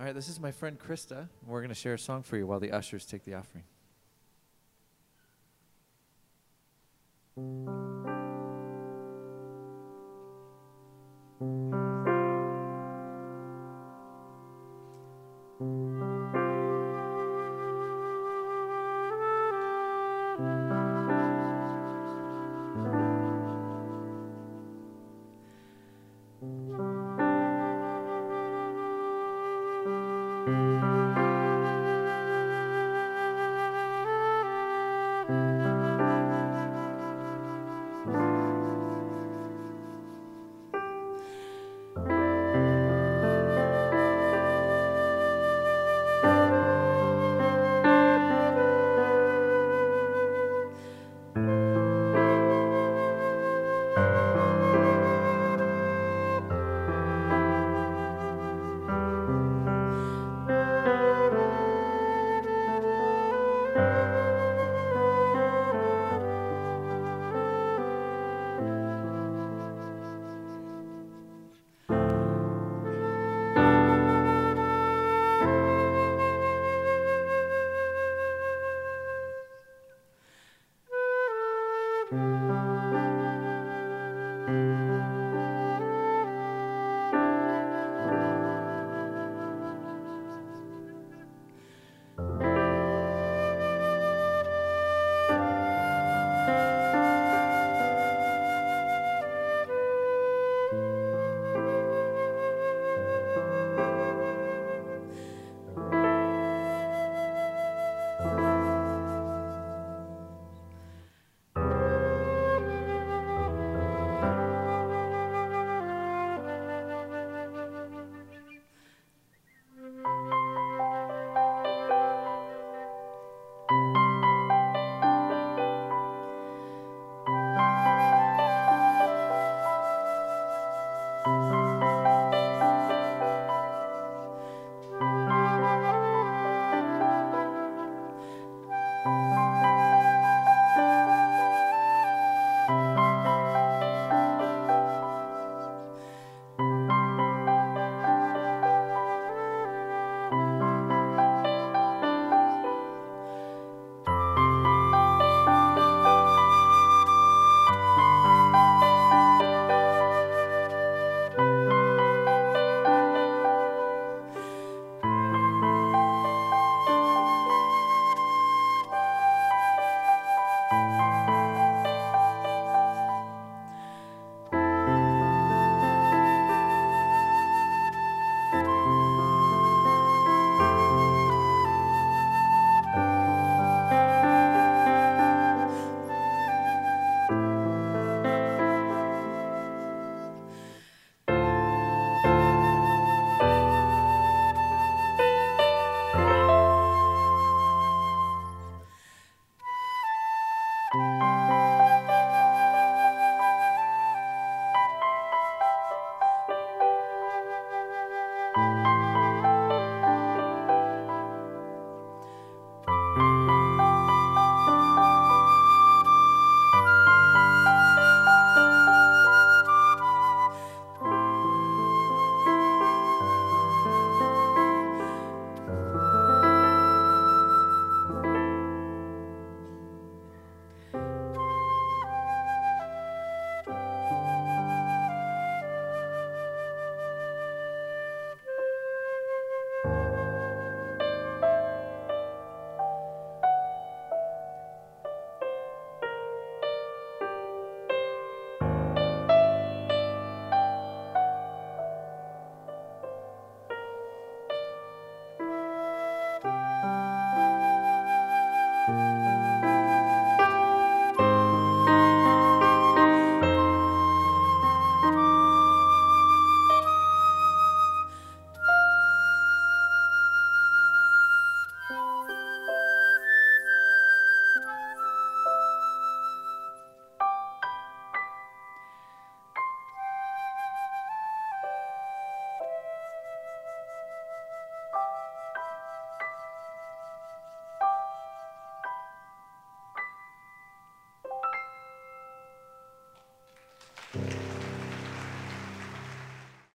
All right, this is my friend Krista. We're going to share a song for you while the ushers take the offering. Música